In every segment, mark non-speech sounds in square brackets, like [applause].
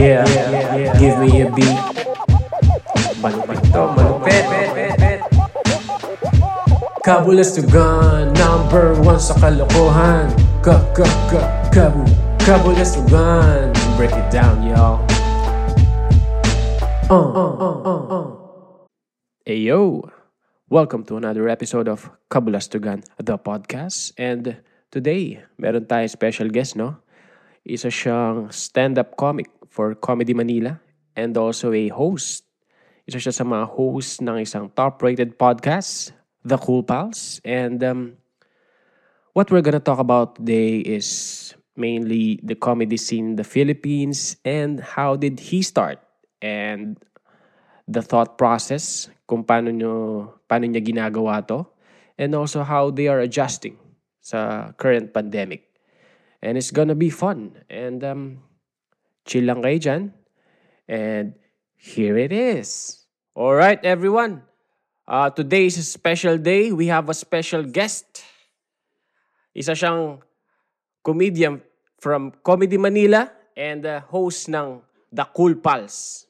Yeah, give me a beat. Malupit to, malupit. Kabulas to gun, number one sa kalokohan. Ka, ka, ka, kabu, kabulas to gun. Break it down, y'all. Uh, uh, uh, uh, uh. Hey, yo. Welcome to another episode of Kabulas to Gun, the podcast. And today, meron tayo special guest, no? Isa siyang stand-up comic for Comedy Manila and also a host. Isa siya sa mga host ng isang top-rated podcast, The Cool Pals. And um, what we're gonna talk about today is mainly the comedy scene in the Philippines and how did he start and the thought process kung paano nyo, paano niya ginagawa to and also how they are adjusting sa current pandemic. And it's gonna be fun. And um, chill lang kayo dyan. And here it is. All right, everyone. Uh, today is a special day. We have a special guest. Isa siyang comedian from Comedy Manila and uh, host ng The Cool Pals.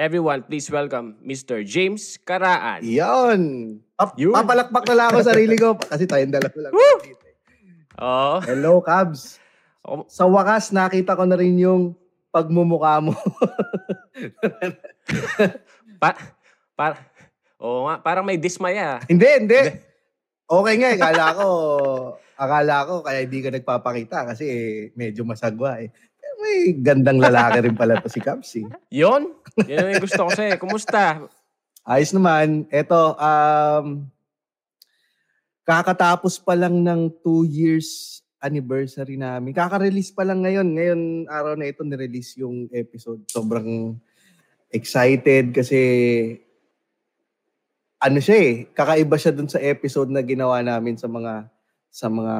Everyone, please welcome Mr. James Karaan. Yan. Pap- Yun. Papalakpak na lang ako sarili ko kasi tayong dalawa lang. Woo! dito. Oh. Hello, Cabs. Oh. Sa wakas, nakita ko na rin yung pagmumukha mo. [laughs] Pa, para, oo nga, parang may dismaya. hindi, hindi. Okay nga, eh. akala ko, akala ko kaya hindi ka nagpapakita kasi eh, medyo masagwa eh. May gandang lalaki rin pala to si Cabs eh. Yon? Yan ang gusto ko sa'yo. Kumusta? Ayos naman. Eto, um, kakatapos pa lang ng two years anniversary namin. Kaka-release pa lang ngayon. Ngayon, araw na ito, nirelease yung episode. Sobrang excited kasi ano siya eh, kakaiba siya dun sa episode na ginawa namin sa mga sa mga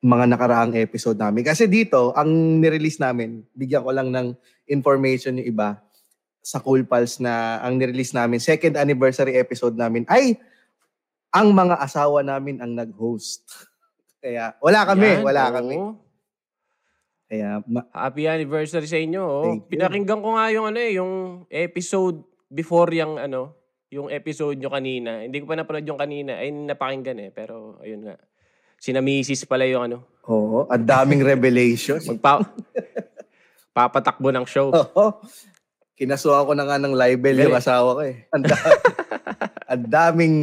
mga nakaraang episode namin. Kasi dito, ang nirelease namin, bigyan ko lang ng information yung iba sa Cool Pals na ang nirelease namin, second anniversary episode namin, ay ang mga asawa namin ang nag-host. Kaya wala kami, Yan, wala oo. kami. Kaya ma- Happy anniversary sa inyo. Oh. Thank you. Pinakinggan ko nga yung ano eh, yung episode before yung ano, yung episode nyo kanina. Hindi ko pa napanood yung kanina. Ay, napakinggan eh. Pero, ayun nga. Sina Mrs. pala yung ano. oo, ang daming revelation. Magpa... [laughs] papatakbo ng show. Oo. Kinasuhan ko na nga ng libel yung Galing. asawa ko eh. Ang, da- [laughs] ang daming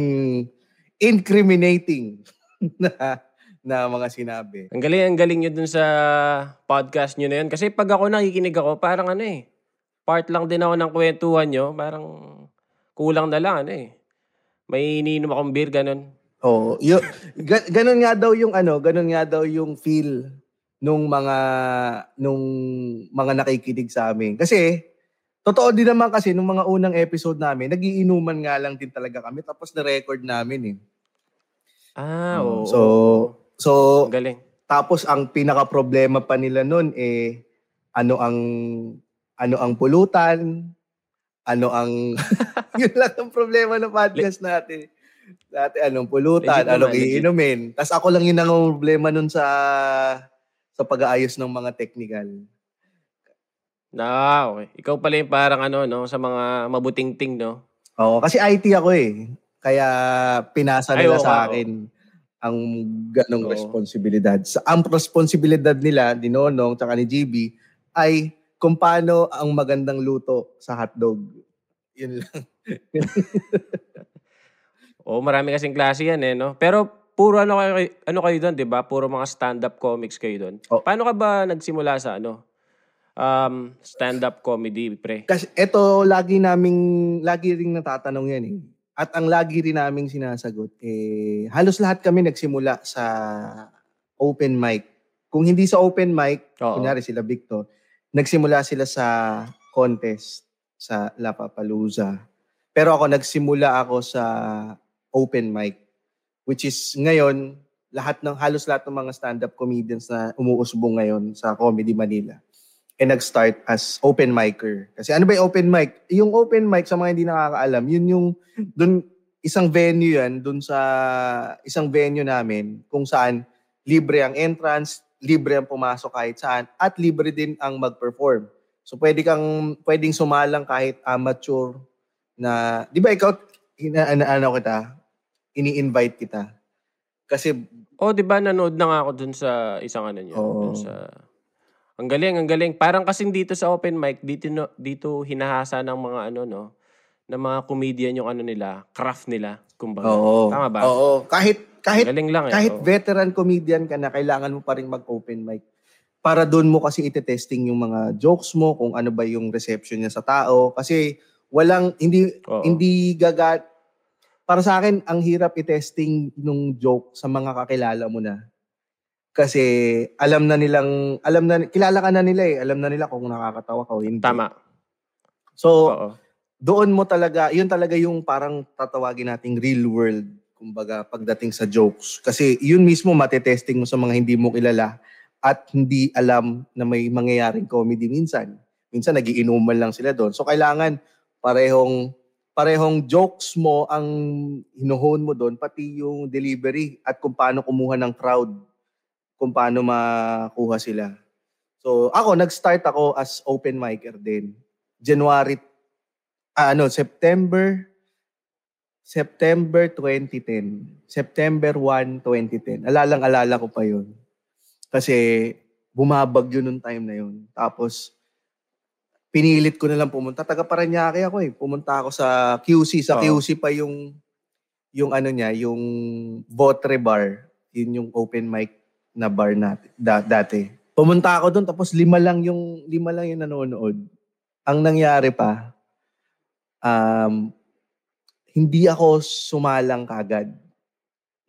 incriminating [laughs] na, na mga sinabi. Ang galing, ang galing nyo dun sa podcast nyo na yun. Kasi pag ako nakikinig ako, parang ano eh, part lang din ako ng kwentuhan nyo. Parang kulang na lang ano eh. May iniinom akong beer, ganun. Oo. Yo, ga- ganun nga daw yung ano, ganun nga daw yung feel nung mga nung mga nakikinig sa amin. Kasi totoo din naman kasi nung mga unang episode namin, nagiinuman nga lang din talaga kami tapos na-record namin eh. Ah, oo. So so Ang galing. tapos ang pinaka problema pa nila noon eh ano ang ano ang pulutan, ano ang [laughs] yun lang ang problema ng podcast natin. Dati anong pulutan, Legit anong naman, iinumin. Tapos ako lang yun ang problema nun sa sa pag-aayos ng mga technical. Ah, okay. Ikaw pala yung parang ano, no, sa mga mabuting ting, no? Oo, kasi IT ako eh. Kaya pinasa Ay, nila oo sa nga, akin ang ganong Oo. responsibilidad. Sa ang responsibilidad nila, ni Nonong, tsaka ni GB, ay kung paano ang magandang luto sa hotdog. Yun lang. [laughs] Oo, marami kasing klase yan, eh, no? Pero puro ano kayo, ano kayo doon, di ba? Puro mga stand-up comics kayo doon. Oh. Paano ka ba nagsimula sa ano? Um, stand-up comedy, pre. Kasi ito, lagi naming, lagi ring natatanong yan eh. At ang lagi rin naming sinasagot, eh, halos lahat kami nagsimula sa open mic. Kung hindi sa open mic, Oo. kunyari sila Victor, nagsimula sila sa contest sa La Papalooza. Pero ako, nagsimula ako sa open mic. Which is ngayon, lahat ng, halos lahat ng mga stand-up comedians na umuusbong ngayon sa Comedy Manila eh nag-start as open micer. Kasi ano ba yung open mic? Yung open mic, sa mga hindi nakakaalam, yun yung, dun, isang venue yan, dun sa isang venue namin, kung saan libre ang entrance, libre ang pumasok kahit saan at libre din ang mag-perform. So pwede kang pwedeng sumalang kahit amateur na 'di ba ikaw ina, ano, ano kita ini-invite kita. Kasi Oh, 'di ba nanood na nga ako dun sa isang ano niyo, Oo. dun sa Ang galing, ang galing. Parang kasing dito sa open mic, dito no, dito hinahasa ng mga ano no, ng mga comedian yung ano nila, craft nila, kumbaga. Oo. Tama ba? Oo, kahit kahit Galing lang eh. kahit oo. veteran comedian ka na, kailangan mo pa rin mag-open mic. Para doon mo kasi ite-testing yung mga jokes mo, kung ano ba yung reception niya sa tao. Kasi walang, hindi, Oo. hindi gaga... Para sa akin, ang hirap i-testing nung joke sa mga kakilala mo na. Kasi alam na nilang, alam na, kilala ka na nila eh. Alam na nila kung nakakatawa ka o hindi. Tama. So, Oo. doon mo talaga, yun talaga yung parang tatawagin nating real world, kumbaga, pagdating sa jokes. Kasi yun mismo matetesting mo sa mga hindi mo kilala at hindi alam na may mangyayaring comedy minsan. Minsan nagiinuman lang sila doon. So kailangan parehong parehong jokes mo ang hinuhon mo doon, pati yung delivery at kung paano kumuha ng crowd, kung paano makuha sila. So ako, nag-start ako as open micer din. January ah, ano, September September 2010. September 1, 2010. Alalang-alala ko pa yun. Kasi bumabagyo nung time na yun. Tapos, pinilit ko na lang pumunta. Taga Paranaque ako eh. Pumunta ako sa QC. Sa Oo. QC pa yung, yung ano niya, yung Votre Bar. Yun yung open mic na bar natin, da, dati. Pumunta ako doon tapos lima lang yung lima lang yung nanonood. Ang nangyari pa, um, hindi ako sumalang kagad.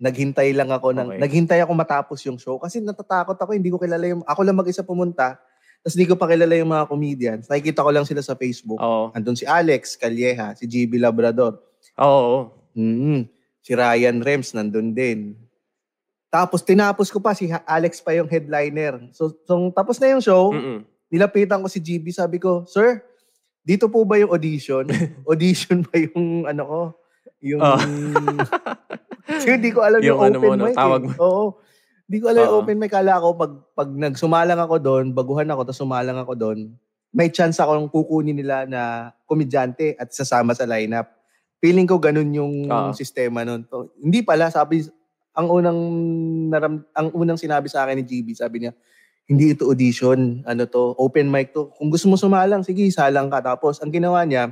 Naghintay lang ako ng Okay. naghintay ako matapos yung show kasi natatakot ako, hindi ko kilala yung ako lang mag-isa pumunta. Tapos hindi ko pa kilala yung mga comedians. Nakikita ko lang sila sa Facebook. Oo. Andun si Alex Calleja, si GB Labrador. Oo. Mm. Si Ryan Rems nandun din. Tapos tinapos ko pa si Alex pa yung headliner. So, so tapos na yung show, Mm-mm. nilapitan ko si GB, sabi ko, Sir, dito po ba yung audition? [laughs] audition ba yung ano ko? Yung... [laughs] Oh. Kasi hindi ko alam yung, Yung ano open mo, no, mic. tawag eh. mo. Oo. Hindi ko alam yung Oo. open mic. Kala ko, pag, pag nagsumalang ako doon, baguhan ako, tapos sumalang ako doon, may chance akong kukunin nila na komedyante at sasama sa lineup. Feeling ko ganun yung Oo. sistema nun. So, hindi pala, sabi, ang unang naram, ang unang sinabi sa akin ni GB, sabi niya, hindi ito audition, ano to, open mic to. Kung gusto mo sumalang, sige, salang ka. Tapos, ang ginawa niya,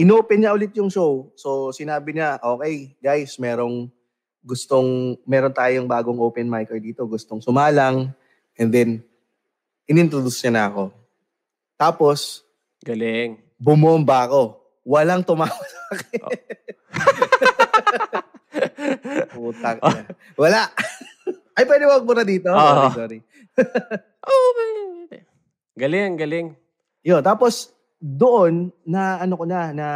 inopen niya ulit yung show. So, sinabi niya, okay, guys, merong gustong, meron tayong bagong open micer dito, gustong sumalang. And then, inintroduce niya na ako. Tapos, Galing. bumomba ako. Walang tumawa sa akin. [laughs] Putang ina. Wala. [laughs] Ay, pwede wag mo na dito. Sorry, [laughs] Oo. sorry. Oh, galing, galing. Yun, tapos doon na ano ko na na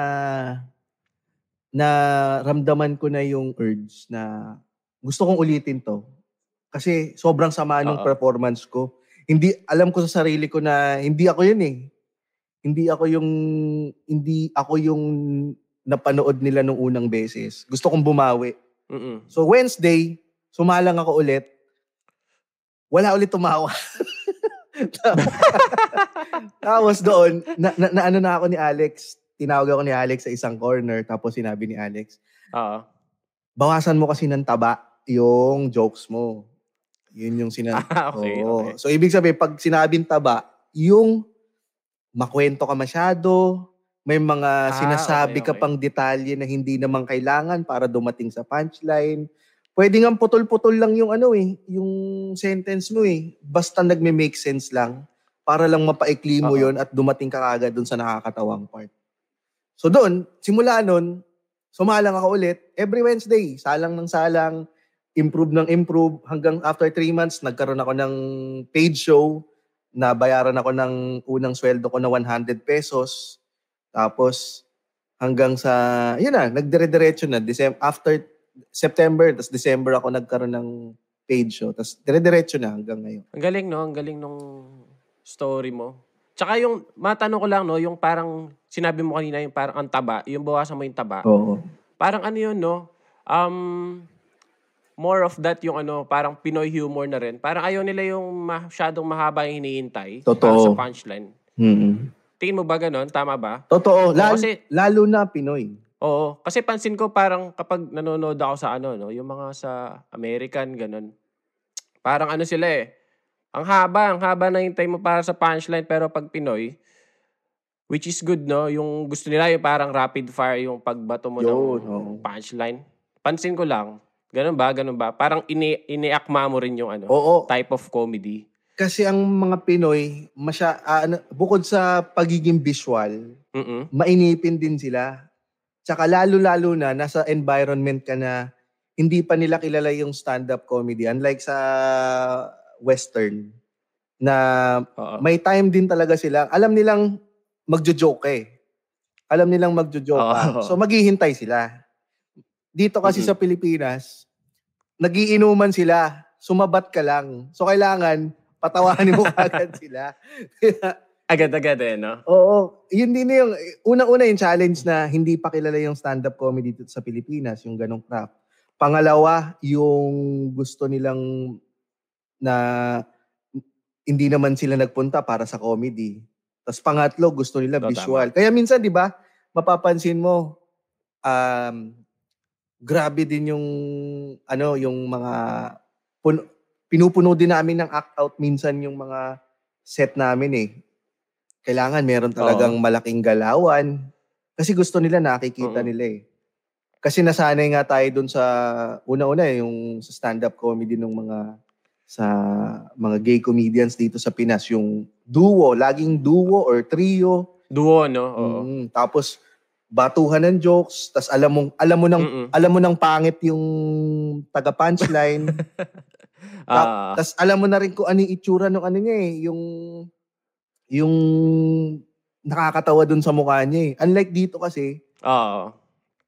na ramdaman ko na yung urge na gusto kong ulitin to. Kasi sobrang sama nung Oo. performance ko. Hindi alam ko sa sarili ko na hindi ako yun eh. Hindi ako yung hindi ako yung napanood nila nung unang beses. Gusto kong bumawi. Mm-mm. So Wednesday, sumalang ako ulit. Wala ulit tumawa. [laughs] tapos doon, na, na, na ano na ako ni Alex, tinawag ako ni Alex sa isang corner, tapos sinabi ni Alex, Oo. bawasan mo kasi ng taba yung jokes mo. Yun yung sinan... [laughs] Ah, okay, Oo. okay. So, ibig sabihin, pag sinabing taba, yung makwento ka masyado, may mga Ah, sinasabi okay, ka okay. pang detalye na hindi naman kailangan para dumating sa punchline. Pwede nga putol-putol lang yung ano eh, yung sentence mo eh. Basta nagme-make sense lang para lang mapaikli mo Oo. yon at dumating ka kagad dun sa nakakatawang part. So doon, simula nun, sumalang ako ulit every Wednesday. Salang ng salang, improve ng improve. Hanggang after three months, nagkaroon ako ng paid show na bayaran ako ng unang sweldo ko na 100 pesos. Tapos hanggang sa, yun na, nagdire-diretso na. December, after September, tapos December ako nagkaroon ng paid show. Tapos dire-diretso na hanggang ngayon. Ang galing, no? Ang galing nung story mo. Tsaka yung, matanong ko lang, no? Yung parang, sinabi mo kanina, yung parang ang taba, yung bawasan mo yung taba. Oo. Parang ano yun, no? Um, more of that yung ano, parang Pinoy humor na rin. Parang ayaw nila yung masyadong mahaba yung hinihintay. Totoo. Sa punchline. Mm-mm. Tingin mo ba ganon? Tama ba? Totoo. Lalo, kasi- lalo na Pinoy. Oo. Kasi pansin ko parang kapag nanonood ako sa ano, no, yung mga sa American, ganun. Parang ano sila eh. Ang haba, ang haba na hintay mo para sa punchline. Pero pag Pinoy, which is good, no? Yung gusto nila yung parang rapid fire yung pagbato mo Yun, ng oo. punchline. Pansin ko lang. Ganun ba? Ganun ba? Parang ini iniakma mo rin yung ano, Oo. type of comedy. Kasi ang mga Pinoy, masya, ano, bukod sa pagiging visual, Mm-mm. mainipin din sila. Tsaka lalo-lalo na, nasa environment ka na hindi pa nila kilala yung stand-up comedy. Unlike sa Western, na Oo. may time din talaga sila. Alam nilang magjo-joke eh. Alam nilang magjo-joke. Oo. So maghihintay sila. Dito kasi Mhm. sa Pilipinas, nagiinuman sila. Sumabat ka lang. So kailangan patawanin mo [laughs] agad sila. Agad-agad eh, no? Oo. Yun din yung, unang-una yung challenge na hindi pa kilala yung stand-up comedy dito sa Pilipinas, yung ganong craft. Pangalawa, yung gusto nilang na hindi naman sila nagpunta para sa comedy. Tapos pangatlo, gusto nila Oo, visual. Kaya minsan, di ba, mapapansin mo, um, grabe din yung, ano, yung mga, pun- pinupuno din namin ng act out minsan yung mga set namin eh. Kailangan meron talagang malaking galawan. Kasi gusto nila nakikita Oo. nila eh. Kasi nasanay nga tayo dun sa una-una eh, yung sa stand-up comedy ng mga sa mga gay comedians dito sa Pinas, yung duo, laging duo or trio. Duo, no? Oo. Mm, tapos batuhan ng jokes, tapos alam mo alam mo nang Mm-mm. alam mo nang pangit yung taga punchline. [laughs] Ah, Tapos alam mo na rin kung ano yung itsura ng ano niya eh, yung yung nakakatawa dun sa mukha niya eh. Unlike dito kasi, oo.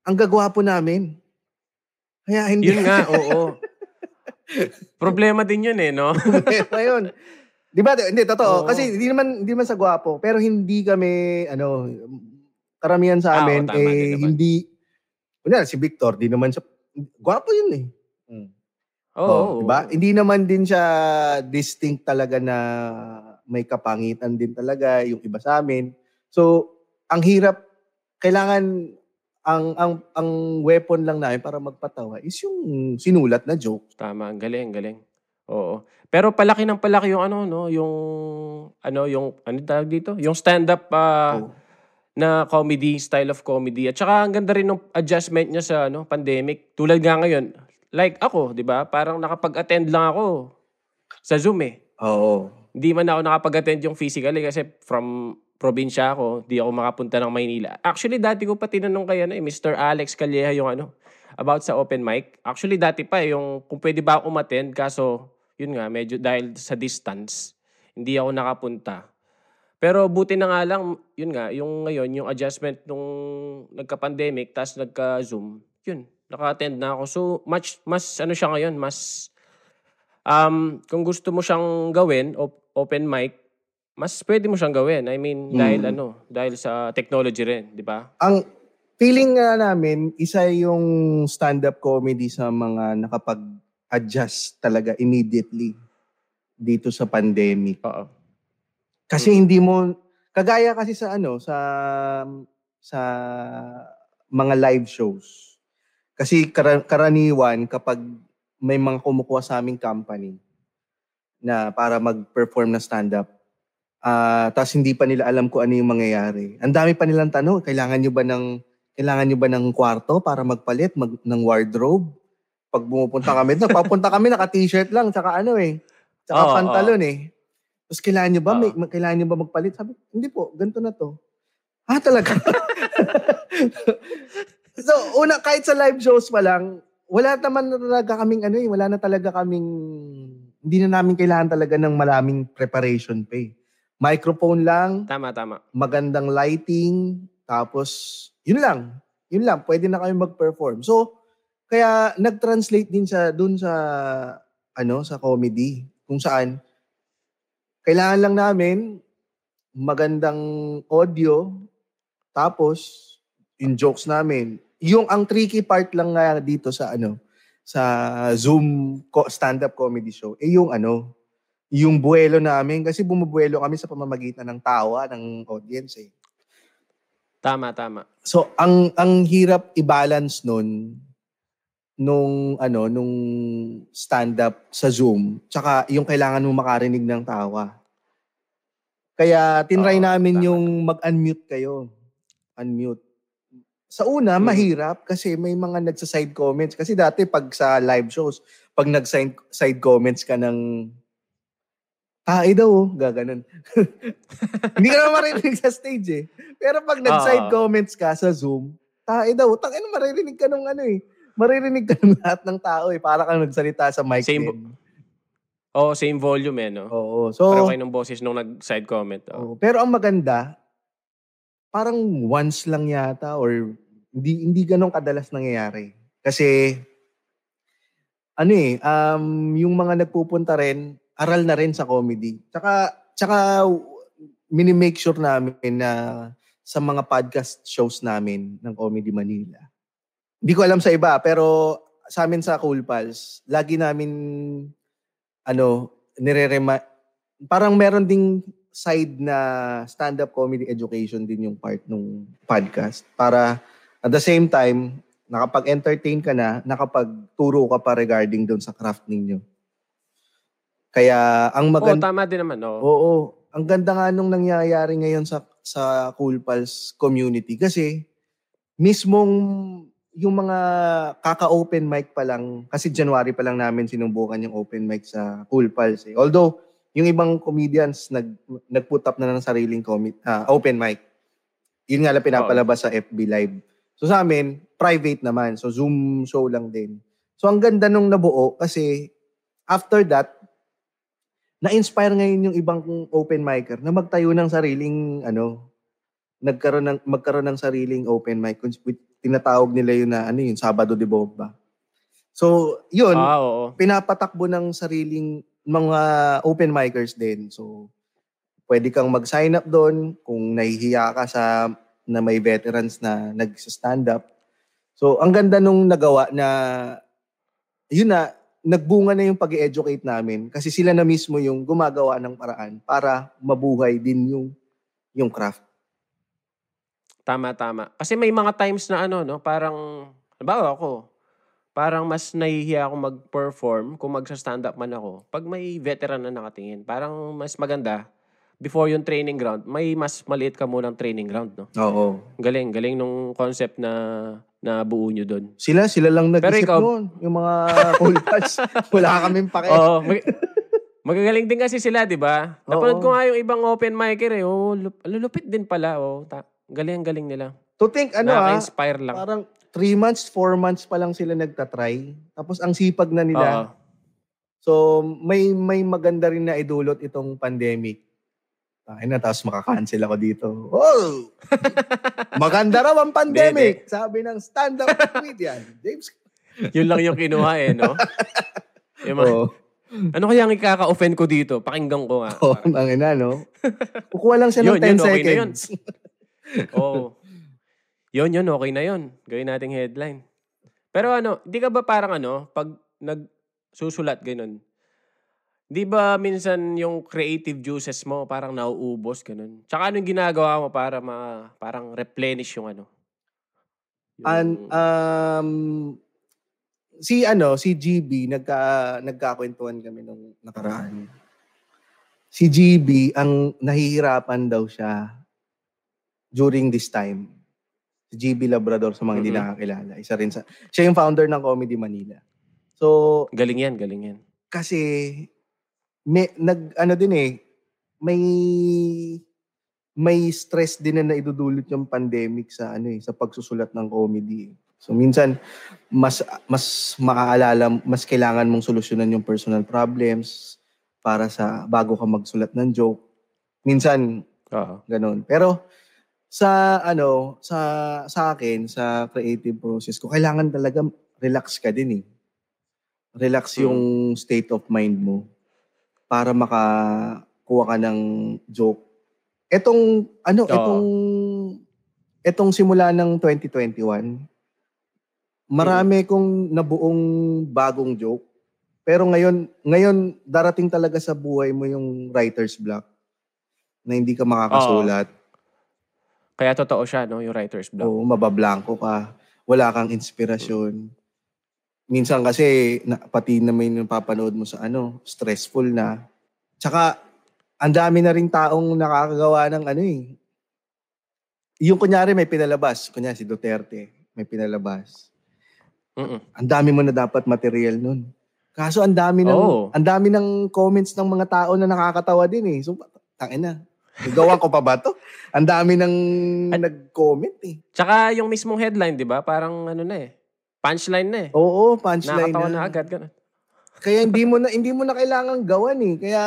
ang gagwapo namin. Kaya hindi Yun nga, [laughs] oo. Problema din yun eh, no? [laughs] problema yun. Di ba? Hindi, totoo. Oo. Kasi hindi naman, hindi naman sa gwapo. Pero hindi kami, ano, karamihan sa Ah, oo, amin, tama eh, din naman. hindi, kunyari, si Victor, di naman siya, gwapo yun eh. Oo. Oh, di ba? Hindi naman din siya distinct talaga na may kapangitan din talaga yung iba sa amin. So, ang hirap kailangan ang ang ang weapon lang namin para magpatawa is yung sinulat na joke. Tama, ang galing, galing. Oo. Pero palaki ng palaki yung ano, no? Yung, ano, yung, ano tawag dito? Yung stand-up ah, Oh. na comedy, style of comedy. At saka ang ganda rin ng adjustment niya sa ano, pandemic. Tulad nga ngayon, like ako, di ba? Parang nakapag-attend lang ako sa Zoom eh. Oo. Hindi man ako nakapag-attend yung physically kasi from probinsya ako, di ako makapunta ng Maynila. Actually, dati ko pa tinanong kay ano, eh, Mr. Alex Calleja yung ano, about sa open mic. Actually, dati pa eh, yung kung pwede ba ako umattend, kaso yun nga, medyo dahil sa distance, hindi ako nakapunta. Pero buti na nga lang, yun nga, yung ngayon, yung adjustment nung nagka-pandemic, tas nagka-Zoom, yun, naka-attend na ako. So, much, mas, ano siya ngayon, mas, um, kung gusto mo siyang gawin, op- open mic, mas pwede mo siyang gawin. I mean, dahil Mm. ano, dahil sa technology rin, di ba? Ang feeling nga namin, isa yung stand-up comedy sa mga nakapag-adjust talaga immediately dito sa pandemic. Oo. Kasi Mm. hindi mo kagaya kasi sa ano sa sa mga live shows. Kasi kara- karaniwan kapag may mga kumukuha sa aming company na para mag-perform na stand-up, ah tapos hindi pa nila alam kung ano yung mangyayari. Ang dami pa nilang tanong, kailangan nyo ba ng kailangan nyo ba ng kwarto para magpalit mag, ng wardrobe? Pag pumupunta kami doon, papunta kami naka-t-shirt lang, tsaka ano eh, tsaka Oo, pantalon eh. Tapos kailangan nyo ba, Oo. may, may- kailangan nyo ba magpalit? Sabi, hindi po, ganito na to. Ah, talaga? [laughs] so, una, kahit sa live shows pa lang, wala naman na talaga kaming ano eh, wala na talaga kaming, hindi na namin kailangan talaga ng maraming preparation pa eh. Microphone lang, Tama, tama. magandang lighting, tapos, yun lang. Yun lang, pwede na kami mag-perform. So, kaya nag-translate din sa dun sa ano sa comedy kung saan kailangan lang namin magandang audio tapos yung jokes namin yung ang tricky part lang nga dito sa ano sa Zoom co- stand-up comedy show, eh yung ano, yung buwelo namin. Kasi bumubuelo kami sa pamamagitan ng tawa ng audience eh. Tama, tama. So, ang ang hirap i-balance nun nung ano nung stand up sa Zoom tsaka yung kailangan mo makarinig ng tawa. Kaya tinry Oo, namin tama. yung mag-unmute kayo. Unmute. Sa una, Hmm. mahirap kasi may mga nagsa-side comments. Kasi dati pag sa live shows, pag nag-side side comments ka ng tae daw, oh, gaganon. [laughs] Hindi ka naman marinig sa stage eh. Pero pag nag-side Oo. comments ka sa Zoom, tae daw, tangin maririnig ka nung ano eh. Maririnig ka ng lahat ng tao eh. Para kang nagsalita sa mic Same din. Oo, same volume eh, no? Oo. So, So, Pareho kayo ng boses nung nag-side comment. Oh. Oo. Pero ang maganda, parang once lang yata or hindi hindi ganun kadalas nangyayari. Kasi ano eh, um, yung mga nagpupunta rin, aral na rin sa comedy. Tsaka, tsaka mini-make sure namin na sa mga podcast shows namin ng Comedy Manila. Hindi ko alam sa iba, pero sa amin sa Cool Pals, lagi namin ano, nire parang meron ding side na stand-up comedy education din yung part ng podcast para at the same time nakapag-entertain ka na, nakapagturo ka pa regarding doon sa craft ninyo. Kaya ang Oo, maganda tama din naman. Oo. Oo, ang ganda nga nung nangyayari ngayon sa sa Cool Pals community kasi mismong yung mga kaka-open mic pa lang, kasi January pa lang namin sinubukan yung open mic sa Cool Pals. Eh. Although, yung ibang comedians nag, nag-put up na ng sariling comi- ah, open mic. Yun nga lang pinapalabas sa FB Live. So sa amin, private naman. So Zoom show lang din. So ang ganda nung nabuo kasi after that, na-inspire ngayon yung ibang open micer na magtayo ng sariling ano, nagkaroon ng magkaroon ng sariling open mic which which tinatawag nila yun na ano yun Sabado de Bomba. So, yun, Ah, oo. pinapatakbo ng sariling mga open micers din. So, pwede kang mag-sign up doon kung nahihiya ka sa na may veterans na nag-stand up. So, ang ganda nung nagawa na yun na nagbunga na yung pag educate namin kasi sila na mismo yung gumagawa ng paraan para mabuhay din yung yung craft. Tama, tama. Kasi may mga times na ano, no? Parang, halimbawa ako, parang mas nahihiya ako mag-perform kung magsa-stand up man ako. Pag may veteran na nakatingin, parang mas maganda, before yung training ground, may mas maliit ka munang training ground, no? Oo. Galing, galing nung concept na na buo nyo doon. Sila, sila lang nag-isip ikaw- noon. Yung mga cool pads. [laughs] Wala kaming pake. Oo. mag- magagaling din kasi sila, di ba? Napanood Oo. ko nga yung ibang open micer eh. Oh, lup- lulupit din pala. Oh. Ta- galing, galing nila. To think, ano ah, Nakaka-inspire lang. parang three months, four months pa lang sila nagtatry. Tapos ang sipag na nila. Oo. So, may may maganda rin na idulot itong pandemic. Ay na, tapos makakancel ako dito. Oh! [laughs] Maganda raw ang pandemic, sabi ng stand-up comedian. [laughs] James. Yun lang yung kinuha eh, no? [laughs] Yung mga- Oh, Ano kaya ang ikaka-offend ko dito? Pakinggan ko nga. oh ang ina, no? Kukuha lang siya ng 10 yun, okay seconds. Oo. Yun, yun, okay na yun. Gawin nating headline. Pero ano, di ka ba parang ano, pag nagsusulat ganun, di ba minsan yung creative juices mo parang nauubos ganun? Tsaka anong ginagawa mo para ma, parang replenish yung ano? Yung- And, um, si ano, si GB, nagka, nagkakwentuhan kami nung nakaraan. Si GB, ang nahihirapan daw siya during this time. Si GB Labrador sa mga hindi Mhm. nakakilala. Isa rin sa, siya yung founder ng Comedy Manila. So, galing yan, galing yan. kasi, may, nag, ano din eh, may, may stress din na naidudulot yung pandemic sa ano eh, sa pagsusulat ng comedy. So minsan mas mas maaalala, mas kailangan mong solusyonan yung personal problems para sa bago ka magsulat ng joke. Minsan Oo. ganun. Pero sa ano, sa sa akin, sa creative process ko, kailangan talaga relax ka din eh. Relax Hmm. yung state of mind mo para makakuha ka ng joke. Etong ano, Oo. etong etong simula ng 2021, marami kong nabuong bagong joke. Pero ngayon, ngayon darating talaga sa buhay mo yung writer's block na hindi ka makakasulat. Kaya totoo siya, no? Yung writer's block. Oo, mabablanko ka. Wala kang inspirasyon. Minsan kasi, na, pati na may napapanood mo sa ano, stressful na. Tsaka, ang dami na rin taong nakakagawa ng ano eh. Yung kunyari may pinalabas, kunyari si Duterte, may pinalabas. Mm-mm. Ang dami mo na dapat material nun. Kaso ang dami ng Oo. ang dami ng comments ng mga tao na nakakatawa din eh. So tangin na. Gawa ko pa ba to? Ang dami ng nag-comment eh. Tsaka yung mismong headline, di ba? Parang ano na eh. Punchline na eh. Oo, punchline Nakakatawa na. na agad. Ganun. Kaya hindi mo na hindi mo na kailangan gawan eh. Kaya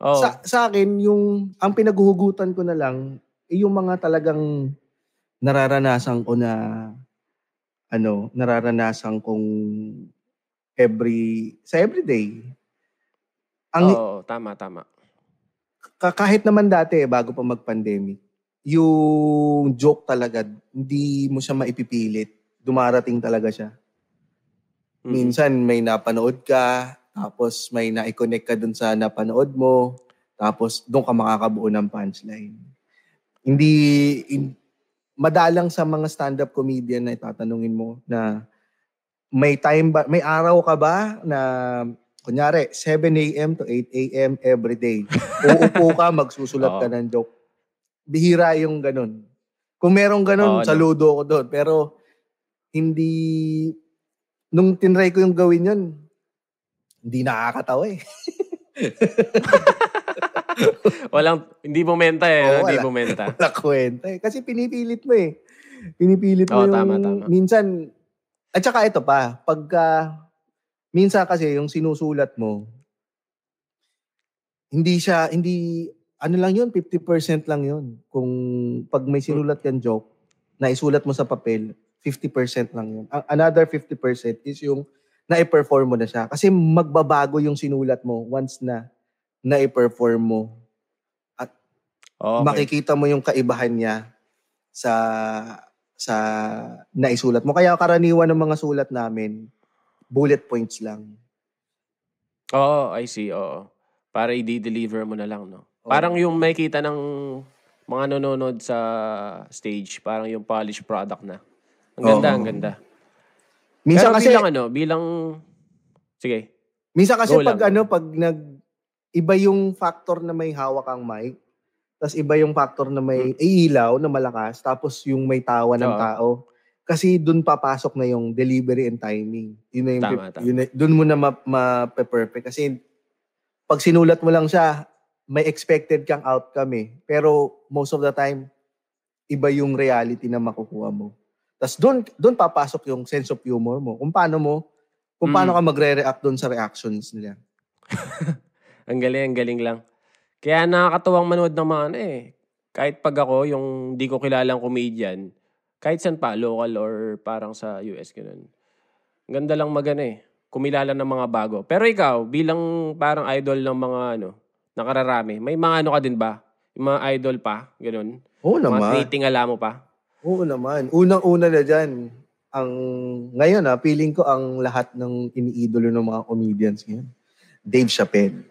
Oo. sa, sa akin yung ang pinaghuhugutan ko na lang eh, yung mga talagang nararanasan ko na ano, nararanasan kong every sa everyday. Ang Oo, tama, tama. Ka- kahit naman dati bago pa mag-pandemic, yung joke talaga hindi mo siya maipipilit. Dumarating talaga siya. Mm. Minsan may napanood ka, tapos may na-connect ka dun sa napanood mo, tapos doon ka makakabuo ng punchline. Hindi, in- madalang sa mga stand-up comedian na itatanungin mo na may time ba, may araw ka ba na kunyari 7 a.m. to 8 a.m. every day. Uupo ka, [laughs] magsusulat ka ng joke. Bihira yung ganun. Kung merong ganun, Oo, saludo ko doon. Pero hindi nung tinry ko yung gawin yun, hindi nakakatawa eh. [laughs] Walang, hindi bumenta eh. Oo, hindi wala. bumenta. [laughs] Wala kwenta eh. Kasi pinipilit mo eh. Pinipilit mo Oo, yung... tama, tama. Minsan, at saka ito pa, pagka, minsan kasi yung sinusulat mo, hindi siya, hindi, ano lang yun, 50% lang yun. Kung pag may sinulat kang joke, na isulat mo sa papel, 50% lang yun. Another 50% is yung na-perform mo na siya. Kasi magbabago yung sinulat mo once na na-perform mo Okay. makikita mo yung kaibahan niya sa sa naisulat mo. Kaya karaniwan ng mga sulat namin, bullet points lang. Oo, I see. Oo. Para i-deliver mo na lang, no? Oo. Parang yung makikita ng mga nanonood sa stage, parang yung polished product na. Ang ganda, Oo. ang ganda. Minsan Pero kasi bilang ano, bilang... Sige. minsan kasi Go pag lang. ano pag nag iba yung factor na may hawak ang mic, tapos iba yung factor na may ilaw na malakas, tapos yung may tawa ng Oo. tao. Kasi dun papasok na yung delivery and timing. Yun na yung, Tama, tama. yun na- dun mo na ma- ma-perfect. Kasi pag sinulat mo lang siya, may expected kang outcome eh. Pero most of the time, iba yung reality na makukuha mo. Tapos doon doon papasok yung sense of humor mo. Kung paano mo kung paano Mm. ka magre-react doon sa reactions nila. [laughs] Ang galing, ang galing lang. Kaya nakakatuwang manood ng mga ano eh. Kahit pag ako, yung di ko kilalang comedian, kahit saan pa, local or parang sa US, ganun. Ganda lang magana eh. Kumilala ng mga bago. Pero ikaw, bilang parang idol ng mga ano, nakararami, may mga ano ka din ba? Yung mga idol pa, ganun. Oo Mga naman. tinitingala mo pa. Oo naman. Unang-una na dyan, ang, ngayon ah, feeling ko ang lahat ng iniidolo ng mga comedians ngayon. Dave Chappelle.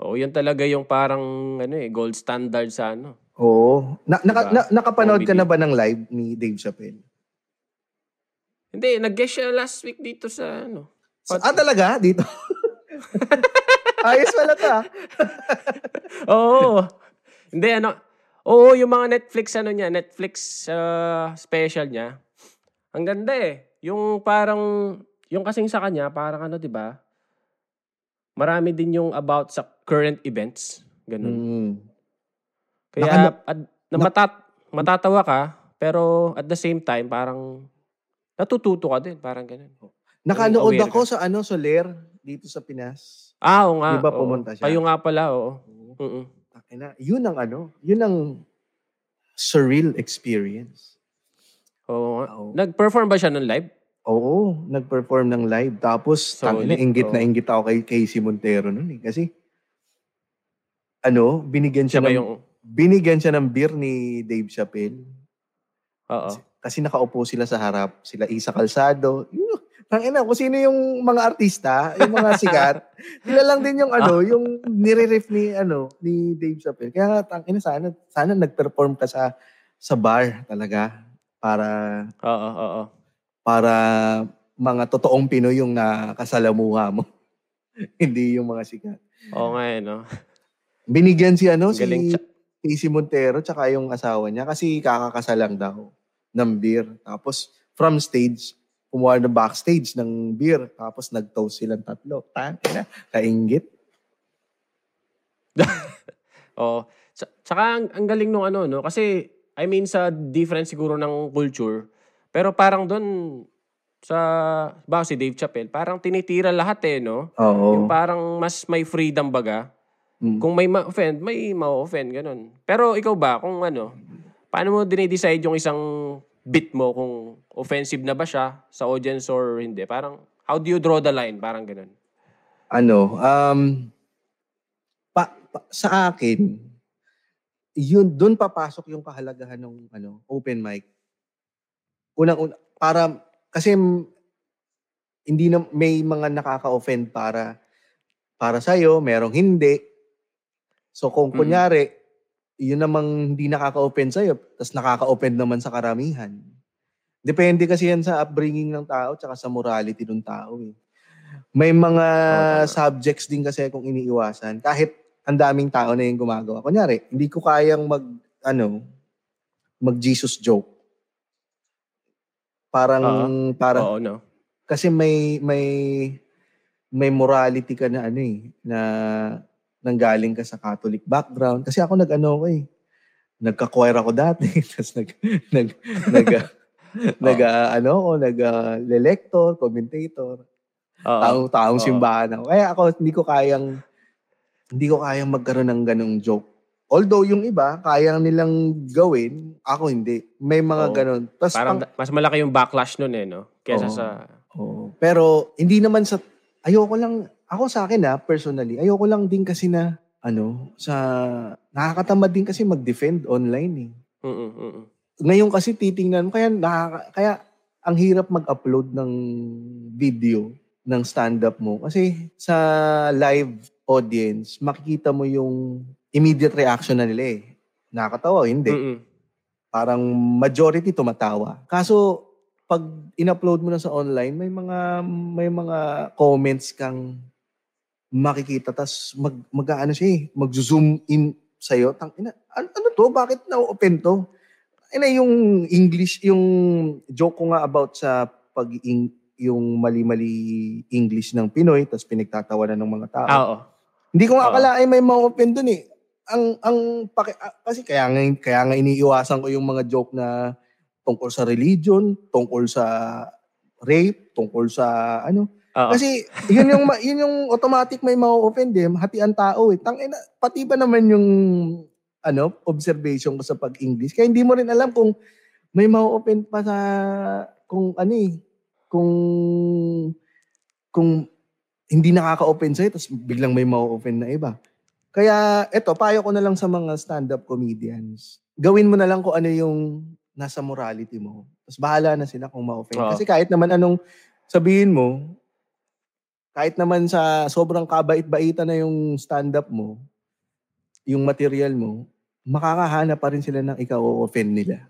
Oo, yun talaga yung parang ano eh, gold standard sa ano. Oo. Na, naka, Diba? na, nakapanood ka Comedy. na ba ng live ni Dave Chappelle? Hindi, nag-guest siya last week dito sa ano. Sa- ah, talaga? Dito? [laughs] Ayos pala to ah. [laughs] Oo. Hindi, ano. Oo, yung mga Netflix, ano niya, Netflix uh, special niya. Ang ganda eh. Yung parang, yung kasing sa kanya, parang ano, di ba? Marami din yung about sa current events. Ganun. Mm. Kaya, at, na matat, matatawa ka, pero at the same time, parang natututo ka din. Parang ganun. Nakanood aware ako sa ano, Soler, dito sa Pinas. Ah, oo nga. Di ba oo. pumunta siya? Kayo nga pala, oo. Mm-mm. Takina, yun ang ano, yun ang surreal experience. Oo nga. Oo. Nag-perform ba siya ng live? Oo, nag-perform ng live. Tapos, Solid, tangina, inggit na oo. inggit ako kay Casey Montero nun eh. Kasi, ano, binigyan siya, Siya ba ng, yung... binigyan siya ng beer ni Dave Chappelle. Oo. kasi nakaupo sila sa harap, sila Isa Calzado. Yun, Tangina, kung sino yung mga artista, yung mga sikat, [laughs] sila lang din yung ano, yung nire-ref ni ano, ni Dave Chappelle. Kaya nga, tangina, sana sana nag-perform ka sa sa bar talaga para Oo, oo. para mga totoong Pinoy yung nakasalamuha mo. [laughs] Hindi yung mga sikat. Oo nga eh, no? Binigyan si ano, si Galing. Casey Montero tsaka yung asawa niya kasi kakakasal lang daw ng beer. Tapos from stage, kumuha ng backstage ng beer. Tapos nag-toast silang tatlo. Tangina, kaingit. [laughs] Oo. Tsa- Tsaka ang, ang galing nung ano, no? Kasi, I mean, sa difference siguro ng culture, pero parang doon, sa, ba si Dave Chappelle, parang tinitira lahat eh, no? Oo. Yung parang mas may freedom baga. Mm. Kung may ma-offend, may ma-offend, ganun. Pero ikaw ba, kung ano, paano mo dinidecide yung isang bit mo kung offensive na ba siya sa audience or hindi? Parang, how do you draw the line? Parang ganun. ano, um, pa, pa- sa akin, yun, doon papasok yung kahalagahan ng ano, open mic. Unang-una, para, kasi hindi na, may mga nakaka-offend para, para sa'yo, merong hindi. So kung Mm. kunyari, yun namang hindi nakaka-offend sa'yo, tapos nakaka-offend naman sa karamihan. Depende kasi yan sa upbringing ng tao tsaka sa morality ng tao. Eh. May mga tama. subjects din kasi kung iniiwasan. Kahit ang daming tao na yung gumagawa. Kunyari, hindi ko kayang mag, ano, mag Jesus joke. Parang, parang, Oo, no? kasi may, may, may morality ka na ano eh, na nanggaling ka sa Catholic background. Kasi ako nag-ano ko eh, nagka-choir ako dati. [laughs] Tapos nag, nag, nag, [laughs] nag, ah, ano ako, nag, ah, lector, commentator. Oo. taong taong simbahan ako. Kaya ako hindi ko kayang hindi ko kayang magkaroon ng ganong joke. Although yung iba, kaya nilang gawin, ako hindi. May mga Oo. ganon. Tapos Parang pang- mas malaki yung backlash nun eh, no? Kesa Oo. sa... Oo. Pero hindi naman sa ayoko lang ako sa akin ha, personally, ayoko lang din kasi na ano, sa nakakatamad din kasi mag-defend online eh. Mm-mm, mm-mm. Ngayon kasi titingnan mo kaya nakaka, kaya ang hirap mag-upload ng video ng stand-up mo kasi sa live audience makikita mo yung immediate reaction na nila eh. Nakakatawa, hindi. Mm-mm. Parang majority tumatawa. Kaso pag in-upload mo na sa online, may mga may mga comments kang makikita tas mag mag-aano siya eh, mag-zoom in sa iyo. Tang ina, ano, ano to? Bakit na-open to? Ina yung English, yung joke ko nga about sa pag yung mali-mali English ng Pinoy tas pinagtatawanan ng mga tao. Ah, oo. Hindi ko nga akalain may ma-open dun eh. Ang ang paki, ah, kasi kaya nga kaya nga iniiwasan ko yung mga joke na tungkol sa religion, tungkol sa rape, tungkol sa ano. Oo. Kasi yun yung yun yung automatic may ma-offend eh, hati ang tao eh. Tangina, pati ba naman yung ano, observation ko sa pag-English. Kaya hindi mo rin alam kung may ma-offend pa sa kung ano eh, kung kung hindi nakaka-open sa'yo, tapos biglang may ma-open na iba. Kaya eto, payo ko na lang sa mga stand-up comedians. Gawin mo na lang kung ano yung nasa morality mo. Tapos bahala na sila kung ma-offend. Oo. Kasi kahit naman anong sabihin mo, kahit naman sa sobrang kabait-baitan na yung stand-up mo, yung material mo, makakahanap pa rin sila ng ikaw o-offend nila.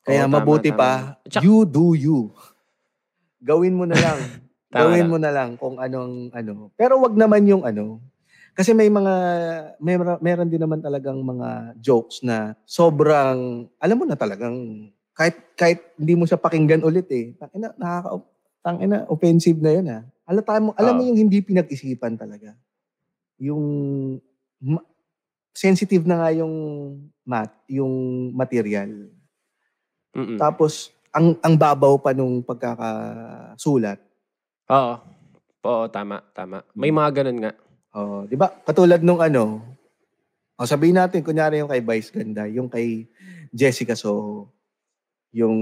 Kaya Oo, tama, mabuti tama. pa, Tsaka- you do you. Gawin mo na lang. [laughs] Tama Gawin lang. mo na lang kung anong ano. Pero wag naman yung ano. Kasi may mga may meron din naman talagang mga jokes na sobrang alam mo na talagang kahit kahit hindi mo siya pakinggan ulit eh. Tangina nakaka tangina offensive na 'yun ah. Halata mo alam mo Oo. yung hindi pinag-isipan talaga. Yung ma- sensitive na nga yung mat, yung material. Mm-mm. Tapos ang ang babaw pa nung pagkakasulat. Oo. Oo, tama, tama. May Hmm. mga ganun nga. Oh, 'di ba? Katulad nung ano, oh, sabihin natin kunyari yung kay Vice Ganda, yung kay Jessica So, yung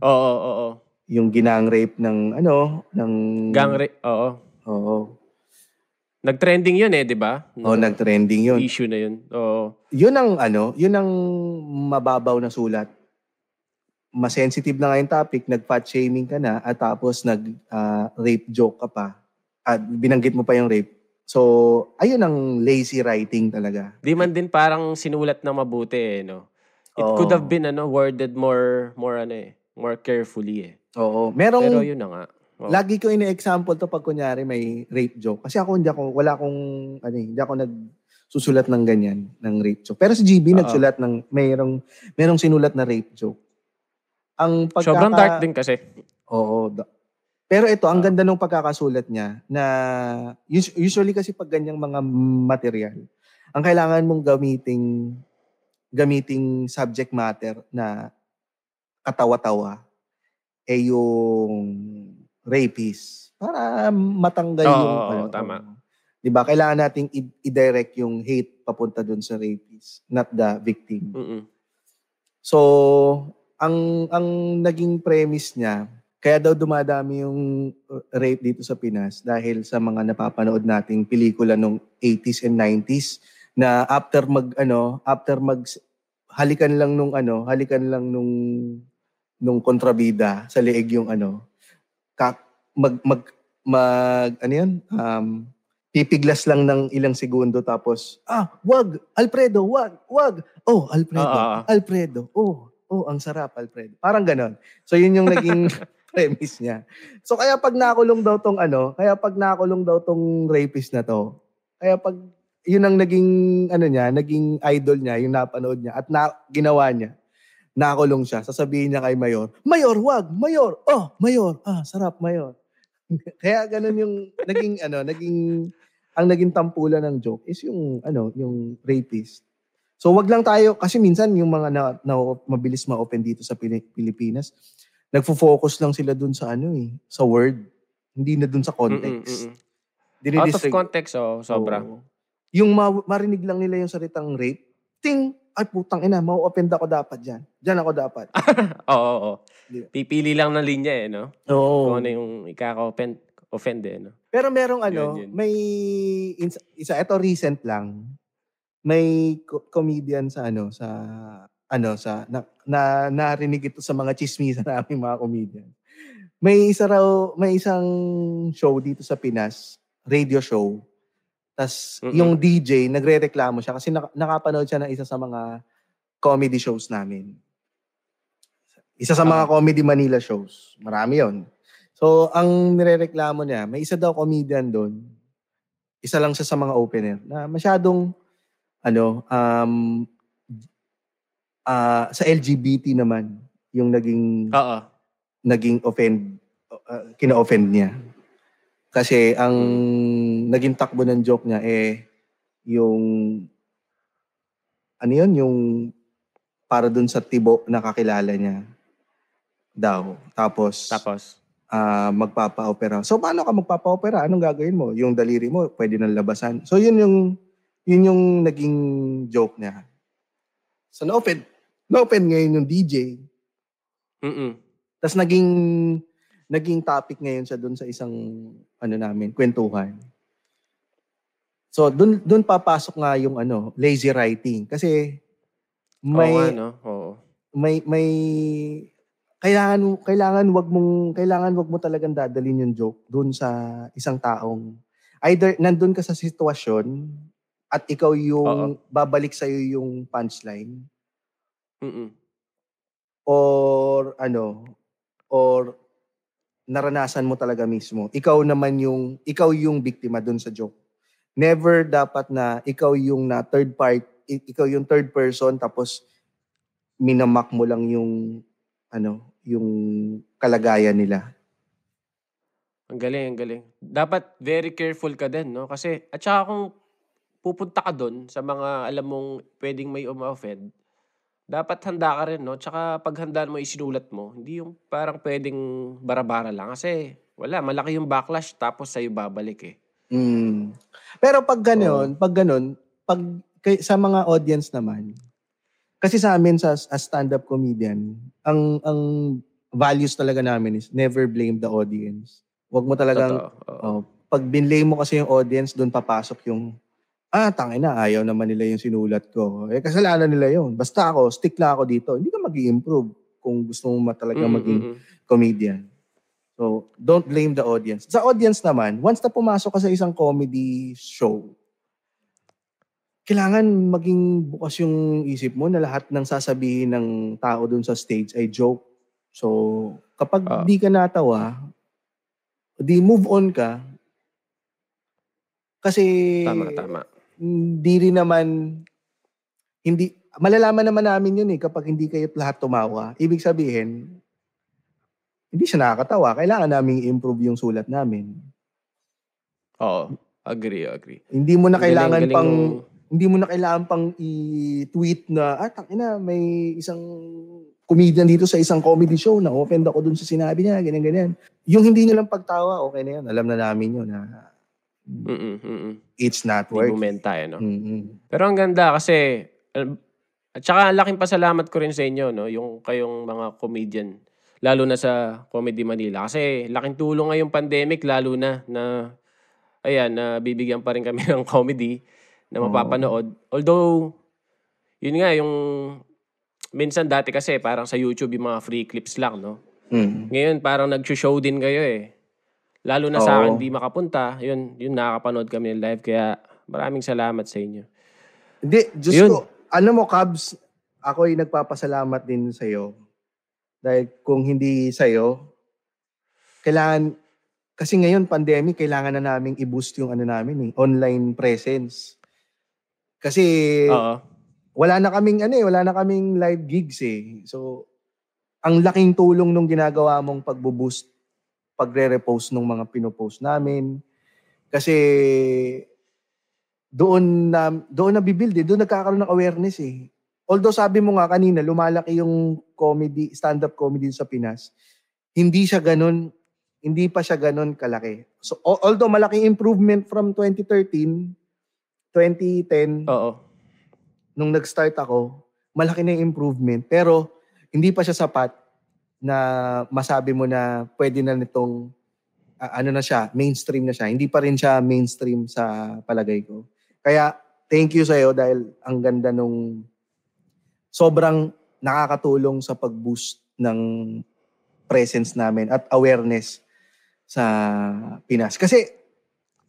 Oo, oo, oo. Yung ginang rape ng ano, ng Gang rape, oo. Oo. Nag-trending yun eh, di ba? Oh, nag-trending yun. Issue na yun. Oo. Yun ang ano, yun ang mababaw na sulat. mas sensitive na nga yung topic, nag-fat shaming ka na at tapos nag-rape joke ka pa at binanggit mo pa yung rape. So, ayun ang lazy writing talaga. Di man din parang sinulat na mabuti eh, no? It Oo. could have been ano, worded more, more ano eh, more carefully eh. Oo. Merong, Pero yun na nga. Oo. lagi ko ina-example to pag kunyari may rape joke. Kasi ako hindi ako, wala akong, ano eh, hindi ako nagsusulat ng ganyan, ng rape joke. Pero si GB Oo. nagsulat ng, mayroong, mayroong sinulat na rape joke. Ang pagkaka... Sobrang dark din kasi. Oo. da- Pero ito, ang Ah. ganda nung pagkakasulat niya na us- usually kasi pag ganyang mga material, ang kailangan mong gamiting gamiting subject matter na katawa-tawa eh yung rapist para matanggal Oo, yung oo, ano, tama. 'Di ba? Kailangan nating i-direct yung hate papunta dun sa rapist, not the victim. Mm-mm. So, ang ang naging premise niya, kaya daw dumadami yung rape dito sa Pinas dahil sa mga napapanood nating pelikula nung 80s and 90s na after mag ano, after mag halikan lang nung ano, halikan lang nung nung kontrabida sa leeg yung ano, kak, mag mag mag ano yun? Um, pipiglas lang ng ilang segundo tapos ah, wag, Alfredo, wag, wag. Oh, Alfredo, Oo. Alfredo. Oh, oh, ang sarap, Alfredo. Parang ganon. So yun yung naging [laughs] premise niya. So kaya pag nakulong daw tong ano, kaya pag nakulong daw tong rapist na to, kaya pag yun ang naging ano niya, naging idol niya, yung napanood niya at na, ginawa niya, nakulong siya. Sasabihin niya kay Mayor, Mayor, wag, Mayor, oh, Mayor, ah, sarap, Mayor. [laughs] kaya ganun yung naging ano, naging ang naging tampulan ng joke is yung ano, yung rapist. So wag lang tayo kasi minsan yung mga na, na mabilis ma-open dito sa Pili- Pilipinas, nagfo-focus lang sila dun sa ano eh, sa word. Hindi na dun sa context. Mm-mm, mm-mm. Out of context, oh, sobra. Oo. Yung ma- marinig lang nila yung salitang rape, ting, ay putang ina, mau-offend ako dapat dyan. Dyan ako dapat. [laughs] Oo, oo, oo. Di- Pipili lang ng linya eh, no? Oo. Kung ano yung ikaka-offend offend eh, no? Pero merong ano, Yun, yun. may ins- isa ito recent lang. May co- comedian sa ano sa ano sa na, na narinig ito sa mga chismisan [laughs] naming mga comedian. May isa raw may isang show dito sa Pinas, radio show. Tas Mm-mm. yung DJ nagrereklamo siya kasi nak- nakapanood siya ng isa sa mga comedy shows namin. Isa sa mga comedy Manila shows. Marami 'yon. So, ang nirereklamo niya, may isa daw comedian doon. Isa lang siya sa mga opener na masyadong ano, um ah, sa LGBT naman yung naging Oo. naging offend uh, kina-offend niya. Kasi ang naging takbo ng joke niya eh yung ano yun, yung para dun sa tibo na kakilala niya daw. Tapos, Tapos, ah magpapa-opera. So paano ka magpapa-opera? Anong gagawin mo? Yung daliri mo pwede nang labasan. So yun yung yun yung naging joke niya. So na-open, na-open ngayon yung DJ. mm Tapos naging naging topic ngayon siya doon sa isang ano namin, kwentuhan. So doon doon papasok nga yung ano, lazy writing kasi may Oo nga, no? Oo. may may kailangan kailangan wag mong kailangan wag mo talagang dadalhin yung joke doon sa isang taong either nandun ka sa sitwasyon at ikaw yung babalik sa yung punchline Mm-mm. or ano or naranasan mo talaga mismo ikaw naman yung ikaw yung biktima doon sa joke never dapat na ikaw yung na third part ikaw yung third person tapos minamak mo lang yung ano yung kalagayan nila Ang galing, ang galing. Dapat very careful ka din, no? Kasi, at saka kung pupunta ka doon sa mga alam mong pwedeng may uma-offend, dapat handa ka rin, no? Tsaka pag handaan mo, isinulat mo. Hindi yung parang pwedeng bara-bara lang. Kasi, wala, malaki yung backlash tapos sa'yo babalik eh. Mm. Pero pag gano'n, pag gano'n, pag kay, sa mga audience naman, kasi sa amin sa as stand-up comedian, ang ang values talaga namin is never blame the audience. Huwag mo talagang, Totoo. Oo. oh, pag binlame mo kasi yung audience, doon papasok yung, ah, tangin na, ayaw naman nila yung sinulat ko. Eh, kasalanan nila yun. Basta ako, stick lang ako dito. Hindi ka mag improve kung gusto mo talaga Mm, maging mm, mm. comedian. So, don't blame the audience. Sa audience naman, once na pumasok ka sa isang comedy show, kailangan maging bukas yung isip mo na lahat ng sasabihin ng tao dun sa stage ay joke. So, kapag Ah. di ka natawa, di move on ka. Kasi Tama, tama. Hindi rin naman hindi malalaman naman namin yun eh kapag hindi kayo lahat tumawa. Ibig sabihin, hindi siya nakakatawa. Kailangan naming improve yung sulat namin. Oo. Agree, agree. Hindi mo na kailangan galing pang hindi mo na kailangan pang i-tweet na ah tangina may isang comedian dito sa isang comedy show na offend ako dun sa sinabi niya ganyan ganyan. Yung hindi niyo lang pagtawa okay na yun. Alam na namin yun na Mm-mm, mm-mm. it's not Hindi worth. bumenta, eh, no? Mm-mm. Pero ang ganda kasi, at saka laking pasalamat ko rin sa inyo, no? Yung kayong mga comedian. Lalo na sa Comedy Manila. Kasi laking tulong ngayong pandemic, lalo na na, ayan, na bibigyan pa rin kami [laughs] ng comedy na Oo. mapapanood. Although, yun nga, yung minsan dati kasi parang sa YouTube yung mga free clips lang, no? Mm. Ngayon parang nag-show din kayo eh. Lalo na sa Oo. akin, di makapunta. Yun, yun nakakapanood kami ng live. Kaya maraming salamat sa inyo. Hindi, Diyos Yun. ko, ano mo, Cubs, ako'y nagpapasalamat din sa'yo. Dahil kung hindi sa'yo, kailangan, kasi ngayon, pandemic, kailangan na naming i-boost yung ano namin, eh, online presence. Kasi, Oo. wala na kaming, ano eh, wala na kaming live gigs eh. So, ang laking tulong nung ginagawa mong pagbo-boost, pagre-repost ng mga pinopost namin. Kasi, doon na doon na bibuild eh. Doon nagkakaroon ng awareness eh. Although sabi mo nga kanina, lumalaki yung comedy, stand-up comedy sa Pinas. Hindi siya ganun, hindi pa siya ganun kalaki. So, al- although malaking improvement from 2013, 2010, Oo. nung nag-start ako, malaki na yung improvement. Pero, hindi pa siya sapat na masabi mo na pwede na nitong, ah, ano na siya, mainstream na siya. Hindi pa rin siya mainstream sa palagay ko. Kaya, thank you sa'yo dahil ang ganda nung sobrang nakakatulong sa pag-boost ng presence namin at awareness sa Pinas. Kasi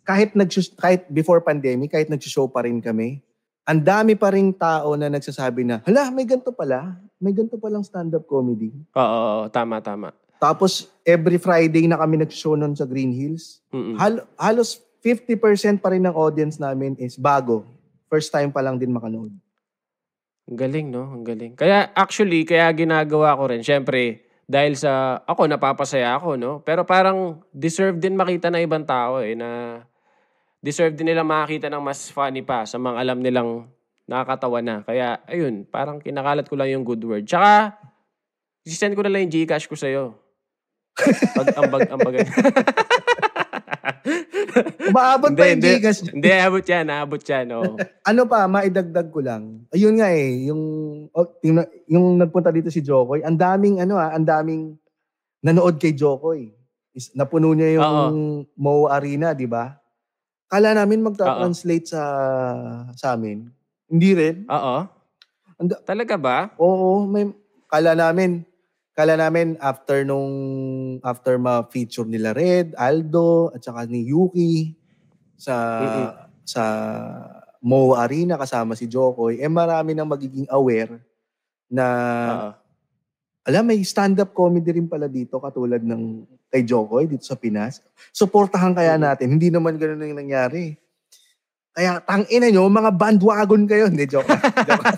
kahit nag kahit before pandemic, kahit nag-show pa rin kami, ang dami pa ring tao na nagsasabi na, hala, may ganito pala. May ganito palang stand-up comedy. Oo, oo, oo. tama, tama. Tapos, every Friday na kami nag-show nun sa Green Hills. Mm-mm. Hal- halos 50% pa rin ng audience namin is bago. First time pa lang din makanood. Ang galing, no? Ang galing. Kaya actually, kaya ginagawa ko rin, syempre, dahil sa, ako, napapasaya ako, no? Pero parang deserve din makita ng ibang tao, eh, na deserve din nila makakita ng mas funny pa sa mga alam nilang nakakatawa na. Kaya, ayun, parang kinakalat ko lang yung good word. Tsaka, sisend ko na lang yung Gcash ko sa'yo. Pag ambag, ambagan. [laughs] Umaabot pa yung Gcash. hindi, abot yan, abot yan, oo. [laughs] Ano pa, maidagdag ko lang. Ayun nga eh, yung, oh, tingnan- yung nagpunta dito si Jokoy, ang daming, ano ah, ang daming nanood kay Jokoy. Is, napuno niya yung Mo Arena, di ba? Kala namin magta-translate sa sa amin. Hindi rin. Oo. Anda- Talaga ba? Oo, may kala namin kala namin after nung after ma-feature nila Red, Aldo at saka ni Yuki sa Mm-mm. sa Mo Arena kasama si Jokoy, eh marami nang magiging aware na Oo. alam may stand-up comedy rin pala dito katulad ng kay Jokoy dito sa Pinas. Suportahan kaya natin. Hindi naman ganoon yung nangyari. Kaya tangina nyo, mga bandwagon kayo. Hindi, joke. [laughs] Joke. [laughs]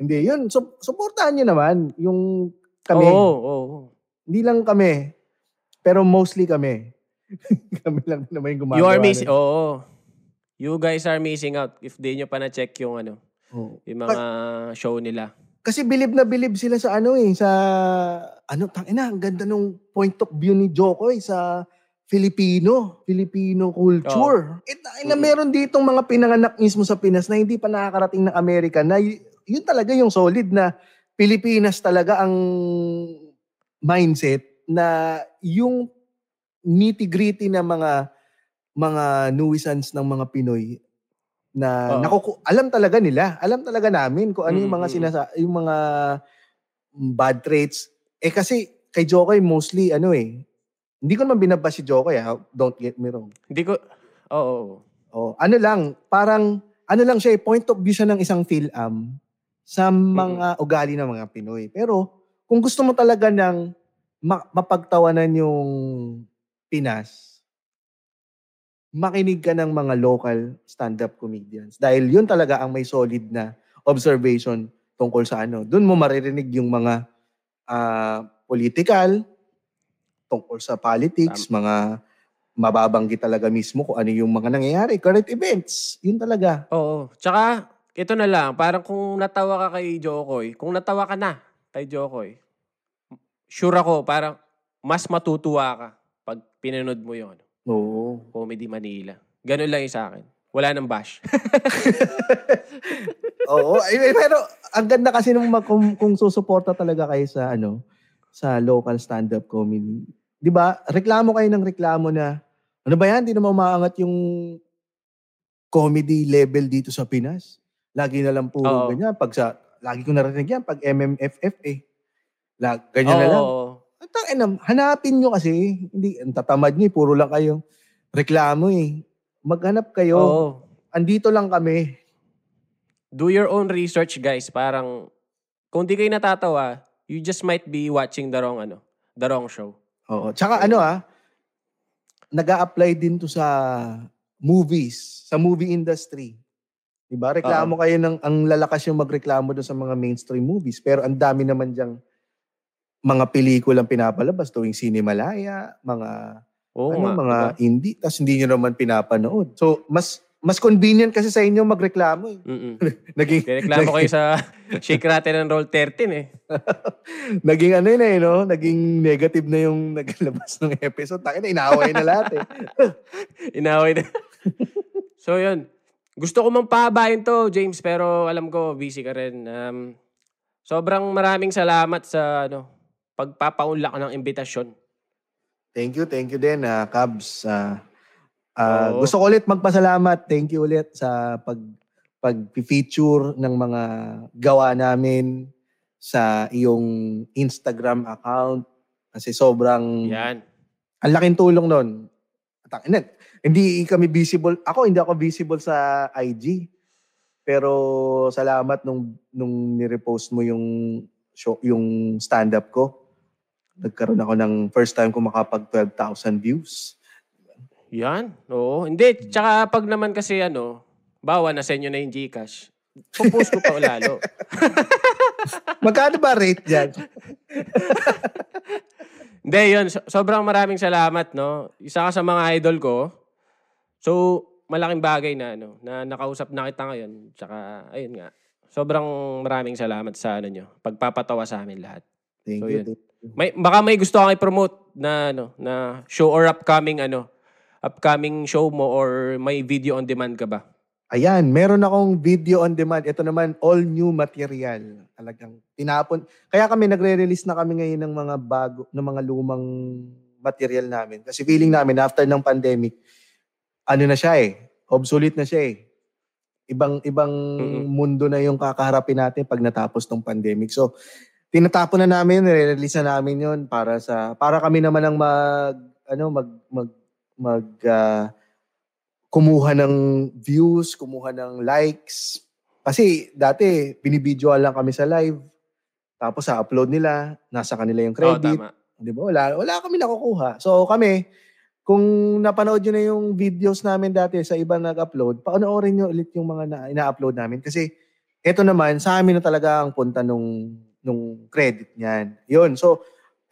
Hindi, yun. So, suportahan nyo naman yung kami. Oo, oo. Hindi lang kami. Pero mostly kami. [laughs] kami lang naman yung gumagawa. You are missing, oo. You guys are missing out if di nyo pa na-check yung ano, Oo. yung mga show nila. Kasi bilib na bilib sila sa ano eh, sa ano, tangina, ang ganda nung point of view ni Jokoy sa Filipino, Filipino culture. Eh, tangina, Mm-mm. meron ditong mga pinanganak mismo sa Pinas na hindi pa nakakarating ng Amerika na y- yun talaga yung solid na Pilipinas talaga ang mindset na yung nitty-gritty na mga mga nuisance ng mga Pinoy na Oo. nakuku- alam talaga nila. Alam talaga namin kung ano yung mga sinasa yung mga bad traits. Eh kasi kay Jokoy mostly ano eh. Hindi ko naman binabas si Jokoy ha. Don't get me wrong. Hindi ko, oo. oo. Oh, ano lang, parang ano lang siya, eh, point of view siya ng isang PhilAm sa mga ugali ng mga Pinoy. Pero kung gusto mo talaga ng ma- mapagtawanan yung Pinas, makinig ka ng mga local stand-up comedians. Dahil yun talaga ang may solid na observation tungkol sa ano. Doon mo maririnig yung mga ah, political, tungkol sa politics, mga mababanggit talaga mismo kung ano yung mga nangyayari, current events. Yun talaga. Oo. Tsaka, ito na lang, parang kung natawa ka kay Jokoy, kung natawa ka na kay Jokoy, sure ako, parang mas matutuwa ka pag pinanood mo ano, Oo. Comedy Manila. Ganun lang yung sa akin. Wala nang bash. [laughs] Oo. Ay, pero ang ganda kasi nung mag- kung, kung susuporta talaga kayo sa ano, sa local stand-up comedy. 'Di ba? Reklamo kayo ng reklamo na ano ba yan? Hindi naman umaangat yung comedy level dito sa Pinas. Lagi na lang puro Oo. ganyan. Pag sa, lagi ko narinig yan, pag MMFF eh. Lag, ganyan na lang. Oo. Ang tangin na, hanapin nyo kasi. Hindi, ang tatamad nyo, eh, puro lang kayong reklamo eh. Maghanap kayo. Oo. Andito lang kami. Do your own research, guys. Parang, kung di kayo natatawa, you just might be watching the wrong, ano, the wrong show. Oo. Tsaka ano ah, nag apply din to sa movies, sa movie industry. Diba? Reklamo kayo ng, ang lalakas yung magreklamo doon sa mga mainstream movies. Pero ang dami naman diyang mga pelikulang pinapalabas tuwing Cinemalaya, mga Oo ano, nga. mga diba? indie, tapos hindi nyo naman pinapanood. So, mas mas convenient kasi sa inyo magreklamo eh. Mm-mm. [laughs] Naging, Reklamo kayo sa [laughs] Shake Rattle and Roll 13 eh. [laughs] naging ano yun eh, no? Naging negative na yung naglabas ng episode. Takin na, inaaway na lahat eh. Inaway na. so, yun. Gusto ko mang pahabayin to, James, pero alam ko, busy ka rin. Um, sobrang maraming salamat sa ano, pagpapaunlak ng imbitasyon. Thank you, thank you din, ah, Cubs. Ah, ah, Oo. gusto ko ulit magpasalamat. Thank you ulit sa pag pag-feature ng mga gawa namin sa iyong Instagram account. Kasi sobrang Yan. ang laking tulong nun. At, hindi, hindi kami visible. Ako, hindi ako visible sa IG. Pero salamat nung, nung nirepost mo yung, show, yung stand-up ko. Nagkaroon ako ng first time ko makapag 12,000 views. Yan. Oo. Hindi. Tsaka pag naman kasi ano, bawa na sa inyo na yung Gcash, pupost ko pa lalo. [laughs] Magkano ba rate dyan? [laughs] Hindi, yun. So- sobrang maraming salamat, no? Isa ka sa mga idol ko. So, malaking bagay na, ano, na nakausap na kita ngayon. Tsaka, ayun nga. Sobrang maraming salamat sa ano nyo. Pagpapatawa sa amin lahat. Thank So, you. yun. May, baka may gusto kang i-promote na, ano, na show or upcoming, ano, upcoming show mo or may video on demand ka ba? Ayan, meron akong video on demand. Ito naman, all new material. Talagang tinapon. Kaya kami nagre-release na kami ngayon ng mga bago, ng mga lumang material namin. Kasi feeling namin after ng pandemic, ano na siya eh, obsolete na siya eh. Ibang ibang Mm-mm. mundo na yung kakaharapin natin pag natapos ng pandemic. So, tinatapon na namin, nire-release na namin 'yon para sa para kami naman ang mag ano mag mag mag ah, kumuha ng views, kumuha ng likes. Kasi dati binibidyoan lang kami sa live. Tapos sa upload nila, nasa kanila yung credit. tama. Di ba? Wala, wala kami nakukuha. So kami, kung napanood nyo na yung videos namin dati sa ibang nag-upload, panoorin nyo ulit yung mga na, ina-upload namin. Kasi ito naman, sa amin na talaga ang punta nung, nung credit niyan. Yun. So,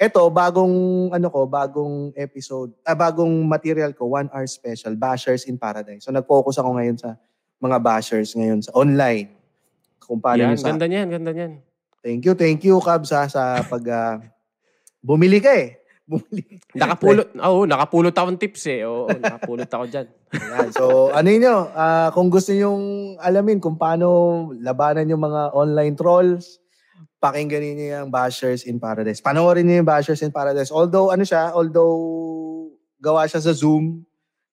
ito, bagong, ano ko, bagong episode, ah, bagong material ko, one hour special, Bashers in Paradise. So, nag-focus ako ngayon sa mga bashers ngayon sa online. Kung paano Yan, sa, ganda niyan, ganda niyan. Thank you, thank you, Cubs, ha, sa pag, ah, bumili ka eh. Bumili. Nakapulot, oo, nakapulot akong tips eh. Oo, nakapulot ako dyan. Ayan. So, ano yun? Ah, kung gusto nyong alamin kung paano labanan yung mga online trolls, pakinggan niyo yung Bashers in Paradise. Panoorin niyo yung Bashers in Paradise. Although, ano siya, although gawa siya sa Zoom,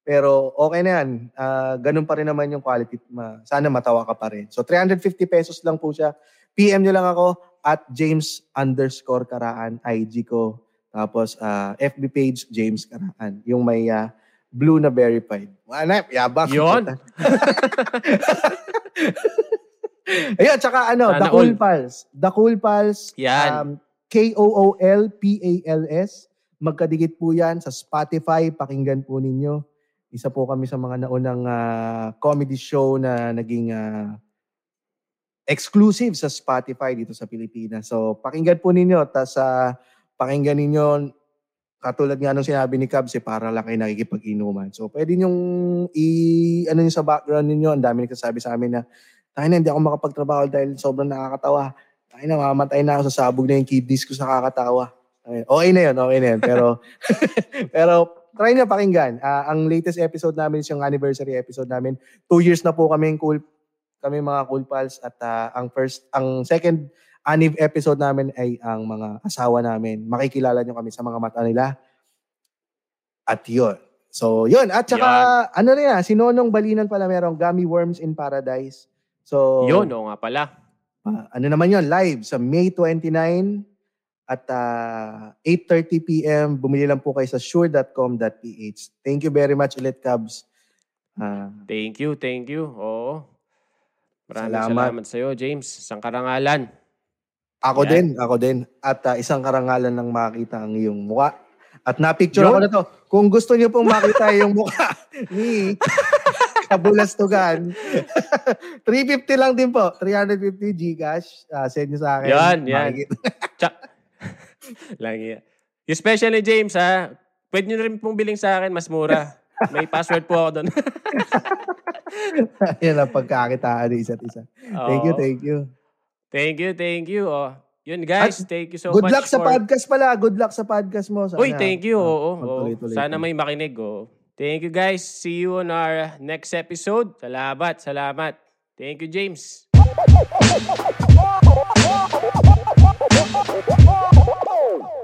Pero okay na yan. Uh, ganun pa rin naman yung quality. Ma, sana matawa ka pa rin. So 350 pesos lang po siya. PM nyo lang ako at James underscore Karaan, IG ko. Tapos uh, ah, FB page, James Karaan. Yung may uh, blue na verified. Ano, yabang. Yun. [laughs] [laughs] Ayun, tsaka ano, Sana The Cool all. Pals. The Cool Pals. Yan. Um, K-O-O-L-P-A-L-S. Magkadikit po yan sa Spotify. Pakinggan po ninyo. Isa po kami sa mga naunang uh, comedy show na naging uh, exclusive sa Spotify dito sa Pilipinas. So, pakinggan po ninyo. Tapos, uh, pakinggan ninyo katulad nga nung sinabi ni Cubs, eh, para lang kayo nakikipag-inuman. So, pwede nyong i, ano nyo sa background ninyo, ang dami nagsasabi sa amin na, tayo na, hindi ako makapagtrabaho dahil sobrang nakakatawa. Tayo na, mamatay na ako sa sabog na yung kidneys ko sa kakatawa. Okay na yun, okay na yun. Pero, [laughs] pero try nyo pakinggan. Uh, ang latest episode namin is yung anniversary episode namin. Two years na po kami cool, kami mga cool pals at uh, ang first, ang second Aniv episode namin ay ang mga asawa namin. Makikilala nyo kami sa mga mata nila. At yun. So, yun. At saka, yan. ano na yan, si Nonong Balinan pala merong Gummy Worms in Paradise. So, yun, o nga pala. Uh, ano naman yun, live sa May 29 at uh, 8.30 p.m. Bumili lang po kayo sa sure.com.ph. Thank you very much ulit, Cubs. Uh, thank you, thank you. Oo. Maraming salamat, salamat sa iyo, James. Isang karangalan. Ako Yan. din, ako din. At uh, isang karangalan ng makita ang iyong mukha. At na-picture ako na to. Kung gusto niyo pong makita yung mukha [laughs] ni Kabulastugan, 350 [laughs] lang din po. 350 Gcash. Uh, send niyo sa akin. Yan, yan. Cha- Lang Especially James, ha? Pwede niyo rin pong biling sa akin, mas mura. May password po ako doon. [laughs] yan ang pagkakitaan ng isa't isa. Thank you, thank you. Thank you, thank you. Oh. Yun guys, At thank you so good much. Good luck sa podcast pala. Good luck sa podcast mo. Sana, Uy, thank you. Oh, oh, oh. Sana may makinig. Oh. Thank you guys. See you on our uh, next episode. Salamat, salamat. Thank you, James. Oh! [laughs]